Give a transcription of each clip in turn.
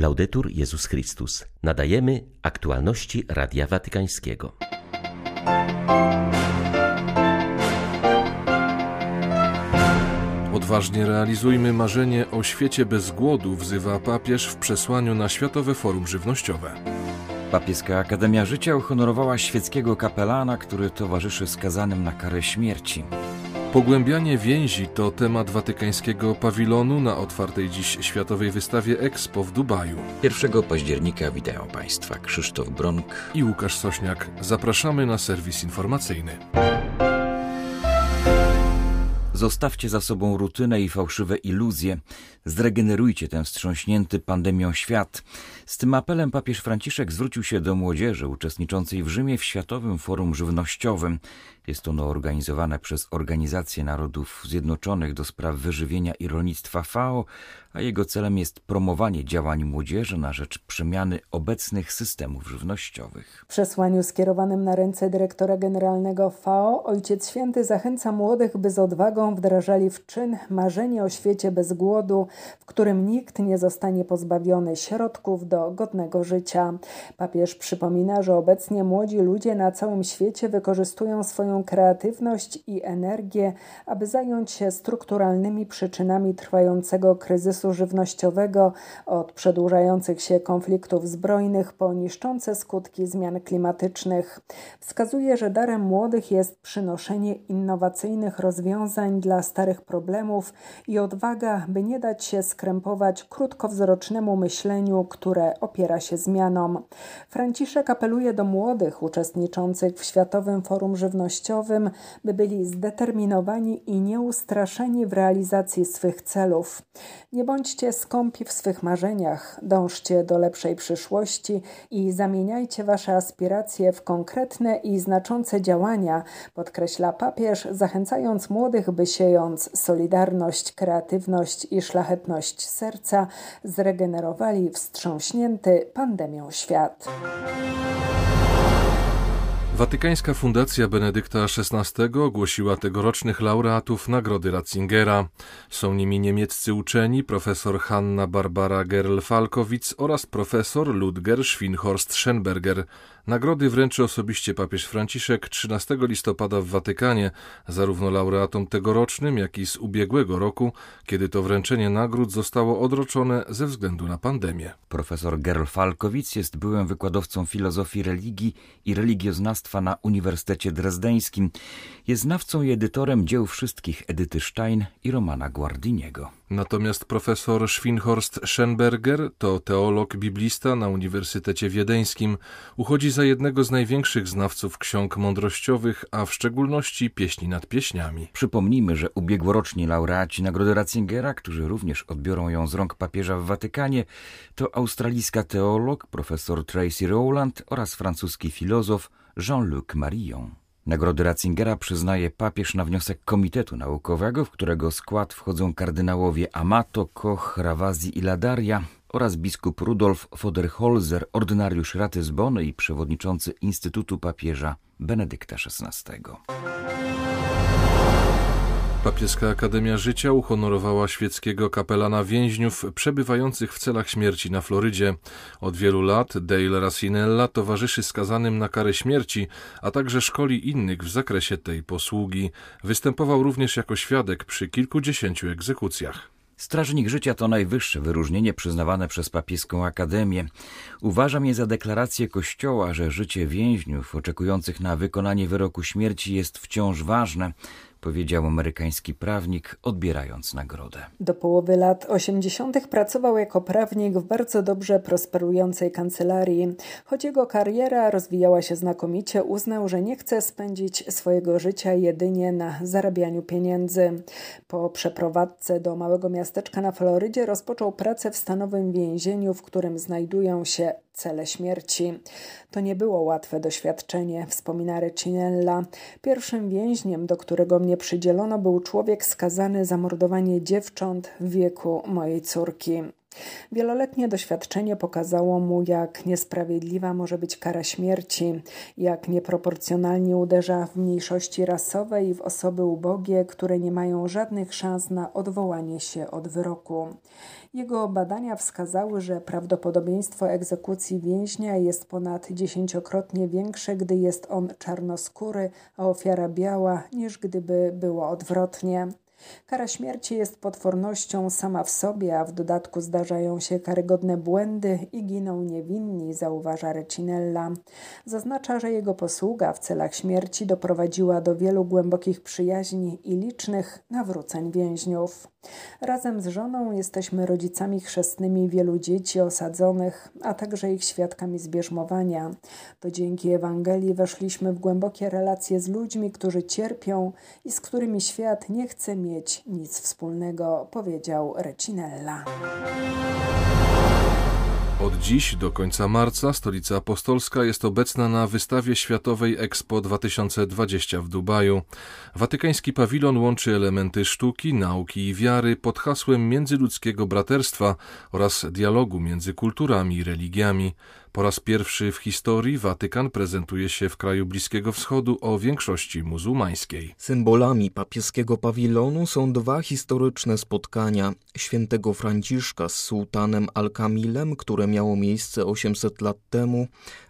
Laudetur Jezus Chrystus. Nadajemy aktualności Radia Watykańskiego. Odważnie realizujmy marzenie o świecie bez głodu, wzywa papież w przesłaniu na Światowe Forum Żywnościowe. Papieska Akademia Życia uhonorowała świeckiego kapelana, który towarzyszy skazanym na karę śmierci. Pogłębianie więzi to temat watykańskiego pawilonu na otwartej dziś światowej wystawie Expo w Dubaju. 1 października witają Państwa Krzysztof Bronk i Łukasz Sośniak. Zapraszamy na serwis informacyjny. Zostawcie za sobą rutynę i fałszywe iluzje. Zregenerujcie ten wstrząśnięty pandemią świat. Z tym apelem papież Franciszek zwrócił się do młodzieży uczestniczącej w Rzymie w Światowym Forum Żywnościowym. Jest ono organizowane przez Organizację Narodów Zjednoczonych do spraw wyżywienia i rolnictwa FAO, a jego celem jest promowanie działań młodzieży na rzecz przemiany obecnych systemów żywnościowych. W przesłaniu skierowanym na ręce dyrektora generalnego FAO Ojciec Święty zachęca młodych, by z odwagą wdrażali w czyn marzenie o świecie bez głodu, w którym nikt nie zostanie pozbawiony środków do godnego życia. Papież przypomina, że obecnie młodzi ludzie na całym świecie wykorzystują swoją kreatywność i energię, aby zająć się strukturalnymi przyczynami trwającego kryzysu żywnościowego, od przedłużających się konfliktów zbrojnych po niszczące skutki zmian klimatycznych. Wskazuje, że darem młodych jest przynoszenie innowacyjnych rozwiązań dla starych problemów i odwaga, by nie dać się skrępować krótkowzrocznemu myśleniu, które opiera się zmianom. Franciszek apeluje do młodych uczestniczących w Światowym Forum Żywnościowym, by byli zdeterminowani i nieustraszeni w realizacji swych celów. Nie bądźcie skąpi w swych marzeniach, dążcie do lepszej przyszłości i zamieniajcie wasze aspiracje w konkretne i znaczące działania, podkreśla papież, zachęcając młodych, by siejąc solidarność, kreatywność i szlachetność serca, zregenerowali wstrząśnięty pandemią świat. Watykańska Fundacja Benedykta XVI ogłosiła tegorocznych laureatów Nagrody Ratzingera. Są nimi niemieccy uczeni profesor Hanna Barbara Gerl-Falkowicz oraz profesor Ludger Schwinhorst-Schenberger. Nagrody wręczy osobiście papież Franciszek 13 listopada w Watykanie, zarówno laureatom tegorocznym, jak i z ubiegłego roku, kiedy to wręczenie nagród zostało odroczone ze względu na pandemię. Profesor Gerl-Falkowicz jest byłym wykładowcą filozofii religii i religioznawstwa na Uniwersytecie Drezdeńskim. Jest znawcą i edytorem dzieł wszystkich Edyty Stein i Romana Guardiniego. Natomiast profesor Schwinhorst Schenberger to teolog biblista na Uniwersytecie Wiedeńskim. Uchodzi za jednego z największych znawców ksiąg mądrościowych, a w szczególności pieśni nad pieśniami. Przypomnijmy, że ubiegłoroczni laureaci Nagrody Ratzingera, którzy również odbiorą ją z rąk papieża w Watykanie, to australijska teolog profesor Tracy Rowland oraz francuski filozof Jean-Luc Marion. Nagrody Ratzingera przyznaje papież na wniosek Komitetu Naukowego, w którego skład wchodzą kardynałowie Amato, Koch, Rawazzi i Ladaria oraz biskup Rudolf Foderholzer, ordynariusz Ratyzbony i przewodniczący Instytutu Papieża Benedykta XVI. Papieska Akademia Życia uhonorowała świeckiego kapelana więźniów przebywających w celach śmierci na Florydzie. Od wielu lat Dale Racinella towarzyszy skazanym na karę śmierci, a także szkoli innych w zakresie tej posługi. Występował również jako świadek przy kilkudziesięciu egzekucjach. Strażnik życia to najwyższe wyróżnienie przyznawane przez papieską akademię. Uważam je za deklarację Kościoła, że życie więźniów oczekujących na wykonanie wyroku śmierci jest wciąż ważne, powiedział amerykański prawnik, odbierając nagrodę. Do połowy lat 80. pracował jako prawnik w bardzo dobrze prosperującej kancelarii. Choć jego kariera rozwijała się znakomicie, uznał, że nie chce spędzić swojego życia jedynie na zarabianiu pieniędzy. Po przeprowadzce do małego miasteczka na Florydzie rozpoczął pracę w stanowym więzieniu, w którym znajdują się cele śmierci. To nie było łatwe doświadczenie, wspomina Recinella. Pierwszym więźniem, do którego mnie przydzielono, był człowiek skazany za mordowanie dziewcząt w wieku mojej córki. Wieloletnie doświadczenie pokazało mu, jak niesprawiedliwa może być kara śmierci, jak nieproporcjonalnie uderza w mniejszości rasowe i w osoby ubogie, które nie mają żadnych szans na odwołanie się od wyroku. Jego badania wskazały, że prawdopodobieństwo egzekucji więźnia jest ponad dziesięciokrotnie większe, gdy jest on czarnoskóry, a ofiara biała, niż gdyby było odwrotnie. Kara śmierci jest potwornością sama w sobie, a w dodatku zdarzają się karygodne błędy i giną niewinni, zauważa Recinella. Zaznacza, że jego posługa w celach śmierci doprowadziła do wielu głębokich przyjaźni i licznych nawróceń więźniów. Razem z żoną jesteśmy rodzicami chrzestnymi wielu dzieci osadzonych, a także ich świadkami zbierzmowania. To dzięki Ewangelii weszliśmy w głębokie relacje z ludźmi, którzy cierpią i z którymi świat nie chce mieć nic wspólnego, powiedział Recinella. Od dziś do końca marca stolica apostolska jest obecna na wystawie światowej Expo 2020 w Dubaju. Watykański pawilon łączy elementy sztuki, nauki i wiary pod hasłem międzyludzkiego braterstwa oraz dialogu między kulturami i religiami. Po raz pierwszy w historii Watykan prezentuje się w kraju Bliskiego Wschodu o większości muzułmańskiej. Symbolami papieskiego pawilonu są dwa historyczne spotkania świętego Franciszka z sułtanem Al-Kamilem, które miało miejsce 800 lat temu,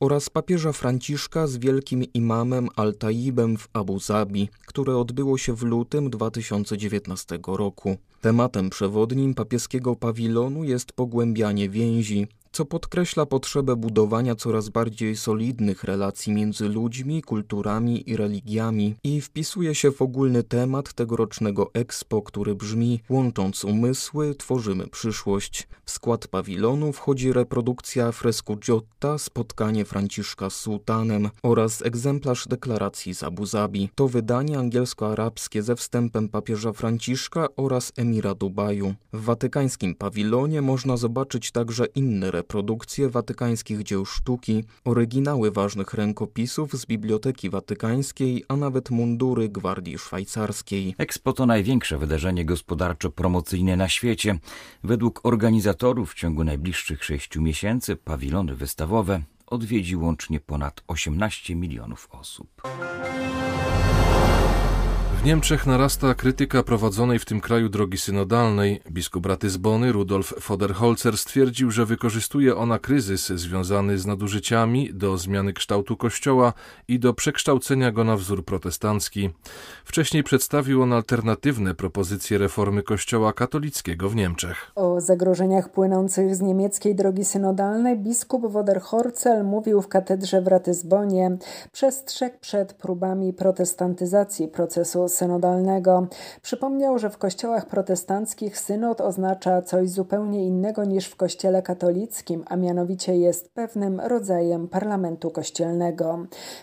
oraz papieża Franciszka z wielkim imamem Al-Taibem w Abu Zabi, które odbyło się w lutym 2019 roku. Tematem przewodnim papieskiego pawilonu jest pogłębianie więzi, co podkreśla potrzebę budowania coraz bardziej solidnych relacji między ludźmi, kulturami i religiami i wpisuje się w ogólny temat tegorocznego Expo, który brzmi Łącząc umysły, tworzymy przyszłość. W skład pawilonu wchodzi reprodukcja fresku Giotta, spotkanie Franciszka z sułtanem oraz egzemplarz deklaracji z Abu Zabi. To wydanie angielsko-arabskie ze wstępem papieża Franciszka oraz emira Dubaju. W watykańskim pawilonie można zobaczyć także inne reprodukcje watykańskich dzieł sztuki, oryginały ważnych rękopisów z Biblioteki Watykańskiej, a nawet mundury Gwardii Szwajcarskiej. Expo to największe wydarzenie gospodarczo-promocyjne na świecie. Według organizatorów w ciągu najbliższych sześciu miesięcy pawilony wystawowe odwiedzi łącznie ponad 18 milionów osób. W Niemczech narasta krytyka prowadzonej w tym kraju drogi synodalnej. Biskup Ratyzbony Rudolf Foderholzer stwierdził, że wykorzystuje ona kryzys związany z nadużyciami do zmiany kształtu kościoła i do przekształcenia go na wzór protestancki. Wcześniej przedstawił on alternatywne propozycje reformy kościoła katolickiego w Niemczech. O zagrożeniach płynących z niemieckiej drogi synodalnej biskup Foderholzer mówił w katedrze w Ratyzbonie. Przestrzegł przed próbami protestantyzacji procesu synodalnego. Przypomniał, że w kościołach protestanckich synod oznacza coś zupełnie innego niż w kościele katolickim, a mianowicie jest pewnym rodzajem parlamentu kościelnego.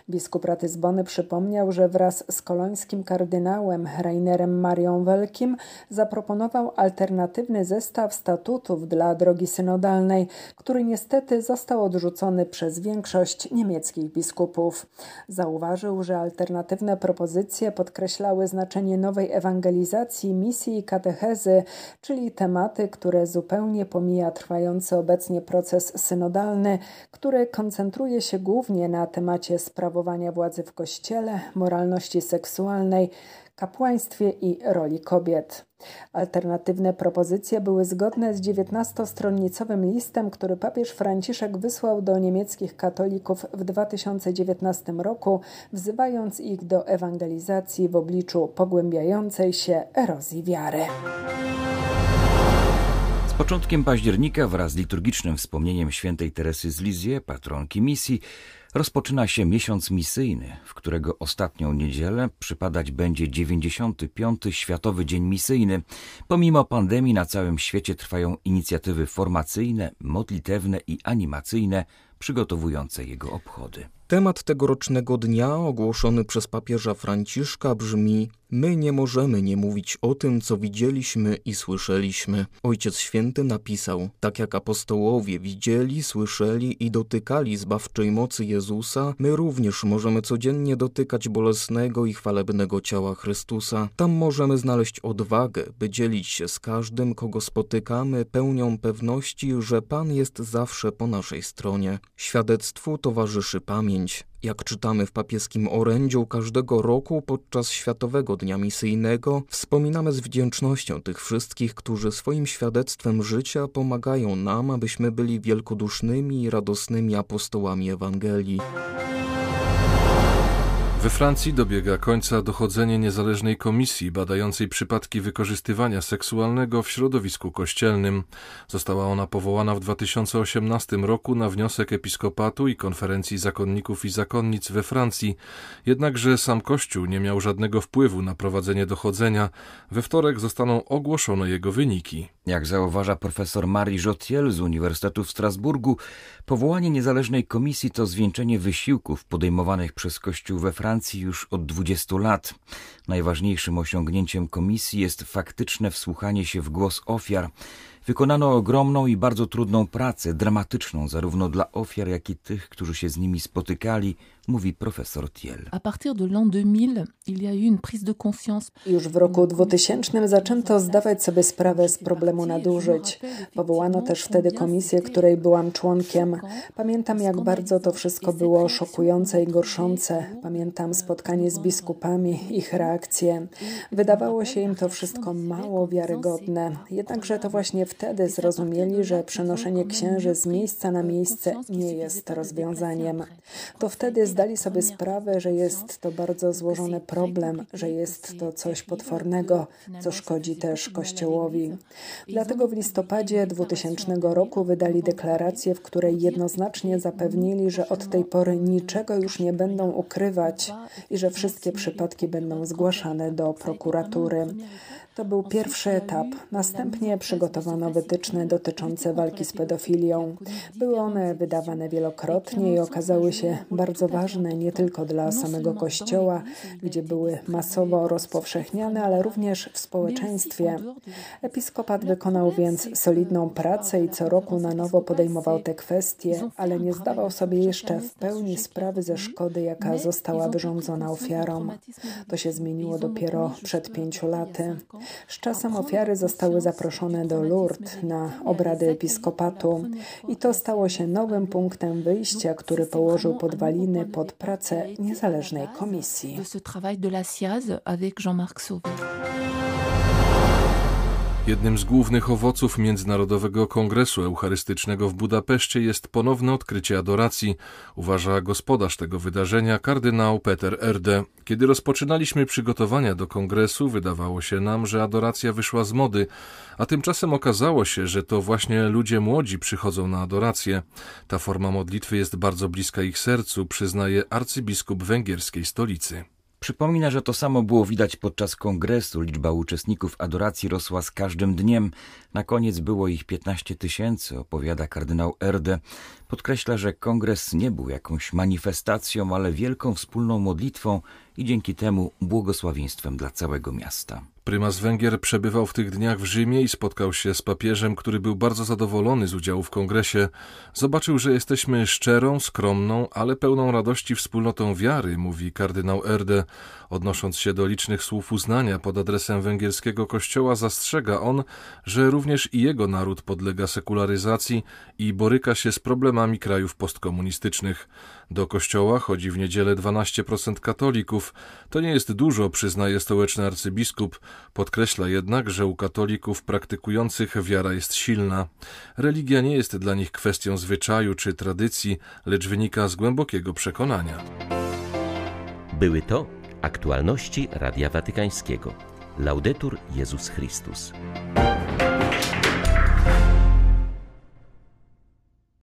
Biskup Ratyzbony przypomniał, że wraz z kolońskim kardynałem Rainerem Marią Welkim zaproponował alternatywny zestaw statutów dla drogi synodalnej, który niestety został odrzucony przez większość niemieckich biskupów. Zauważył, że alternatywne propozycje podkreślały znaczenie nowej ewangelizacji, misji i katechezy, czyli tematy, które zupełnie pomija trwający obecnie proces synodalny, który koncentruje się głównie na temacie sprawowania władzy w Kościele, moralności seksualnej, kapłaństwie i roli kobiet. Alternatywne propozycje były zgodne z 19-stronnicowym listem, który papież Franciszek wysłał do niemieckich katolików w 2019 roku, wzywając ich do ewangelizacji w obliczu pogłębiającej się erozji wiary. Początkiem października wraz z liturgicznym wspomnieniem świętej Teresy z Lizie, patronki misji, rozpoczyna się miesiąc misyjny, w którego ostatnią niedzielę przypadać będzie 95. Światowy Dzień Misyjny. Pomimo pandemii na całym świecie trwają inicjatywy formacyjne, modlitewne i animacyjne przygotowujące jego obchody. Temat tegorocznego dnia ogłoszony przez papieża Franciszka brzmi My nie możemy nie mówić o tym, co widzieliśmy i słyszeliśmy. Ojciec Święty napisał, tak jak apostołowie widzieli, słyszeli i dotykali zbawczej mocy Jezusa, my również możemy codziennie dotykać bolesnego i chwalebnego ciała Chrystusa. Tam możemy znaleźć odwagę, by dzielić się z każdym, kogo spotykamy, pełnią pewności, że Pan jest zawsze po naszej stronie. Świadectwu towarzyszy pamięć. Jak czytamy w papieskim orędziu, każdego roku podczas Światowego Dnia Misyjnego wspominamy z wdzięcznością tych wszystkich, którzy swoim świadectwem życia pomagają nam, abyśmy byli wielkodusznymi i radosnymi apostołami Ewangelii. We Francji dobiega końca dochodzenie niezależnej komisji badającej przypadki wykorzystywania seksualnego w środowisku kościelnym. Została ona powołana w 2018 roku na wniosek episkopatu i konferencji zakonników i zakonnic we Francji. Jednakże sam Kościół nie miał żadnego wpływu na prowadzenie dochodzenia. We wtorek zostaną ogłoszone jego wyniki. Jak zauważa profesor Marie Jotiel z Uniwersytetu w Strasburgu, powołanie niezależnej komisji to zwieńczenie wysiłków podejmowanych przez Kościół we Francji już od 20 lat. Najważniejszym osiągnięciem komisji jest faktyczne wsłuchanie się w głos ofiar. Wykonano ogromną i bardzo trudną pracę, dramatyczną zarówno dla ofiar, jak i tych, którzy się z nimi spotykali, mówi profesor Thiel. A partir de l'an 2000, il y a eu une prise de conscience. Już w roku 2000 zaczęto zdawać sobie sprawę z problemu nadużyć. Powołano też wtedy komisję, której byłam członkiem. Pamiętam, jak bardzo to wszystko było szokujące i gorszące. Pamiętam spotkanie z biskupami, ich reakcje. Wydawało się im to wszystko mało wiarygodne. Jednakże to właśnie wtedy zrozumieli, że przenoszenie księży z miejsca na miejsce nie jest rozwiązaniem. To wtedy zdali sobie sprawę, że jest to bardzo złożony problem, że jest to coś potwornego, co szkodzi też Kościołowi. Dlatego w listopadzie 2000 roku wydali deklarację, w której jednoznacznie zapewnili, że od tej pory niczego już nie będą ukrywać i że wszystkie przypadki będą zgłaszane do prokuratury. To był pierwszy etap. Następnie przygotowano wytyczne dotyczące walki z pedofilią. Były one wydawane wielokrotnie i okazały się bardzo ważne nie tylko dla samego Kościoła, gdzie były masowo rozpowszechniane, ale również w społeczeństwie. Episkopat wykonał więc solidną pracę i co roku na nowo podejmował te kwestie, ale nie zdawał sobie jeszcze w pełni sprawy ze szkody, jaka została wyrządzona ofiarom. To się zmieniło dopiero przed pięciu laty. Z czasem ofiary zostały zaproszone do Lourdes na obrady episkopatu i to stało się nowym punktem wyjścia, który położył podwaliny pod pracę niezależnej komisji. Jednym z głównych owoców Międzynarodowego Kongresu Eucharystycznego w Budapeszcie jest ponowne odkrycie adoracji, uważa gospodarz tego wydarzenia kardynał Peter Erde. Kiedy rozpoczynaliśmy przygotowania do kongresu, wydawało się nam, że adoracja wyszła z mody, a tymczasem okazało się, że to właśnie ludzie młodzi przychodzą na adorację. Ta forma modlitwy jest bardzo bliska ich sercu, przyznaje arcybiskup węgierskiej stolicy. Przypomina, że to samo było widać podczas kongresu. Liczba uczestników adoracji rosła z każdym dniem. Na koniec było ich 15 tysięcy, opowiada kardynał Erde. Podkreśla, że kongres nie był jakąś manifestacją, ale wielką wspólną modlitwą i dzięki temu błogosławieństwem dla całego miasta. Prymas Węgier przebywał w tych dniach w Rzymie i spotkał się z papieżem, który był bardzo zadowolony z udziału w kongresie. Zobaczył, że jesteśmy szczerą, skromną, ale pełną radości wspólnotą wiary, mówi kardynał Erde. Odnosząc się do licznych słów uznania pod adresem węgierskiego kościoła, zastrzega on, że również i jego naród podlega sekularyzacji i boryka się z problemami krajów postkomunistycznych. Do kościoła chodzi w niedzielę 12% katolików. To nie jest dużo, przyznaje stołeczny arcybiskup. Podkreśla jednak, że u katolików praktykujących wiara jest silna. Religia nie jest dla nich kwestią zwyczaju czy tradycji, lecz wynika z głębokiego przekonania. Były to aktualności Radia Watykańskiego. Laudetur Jezus Chrystus.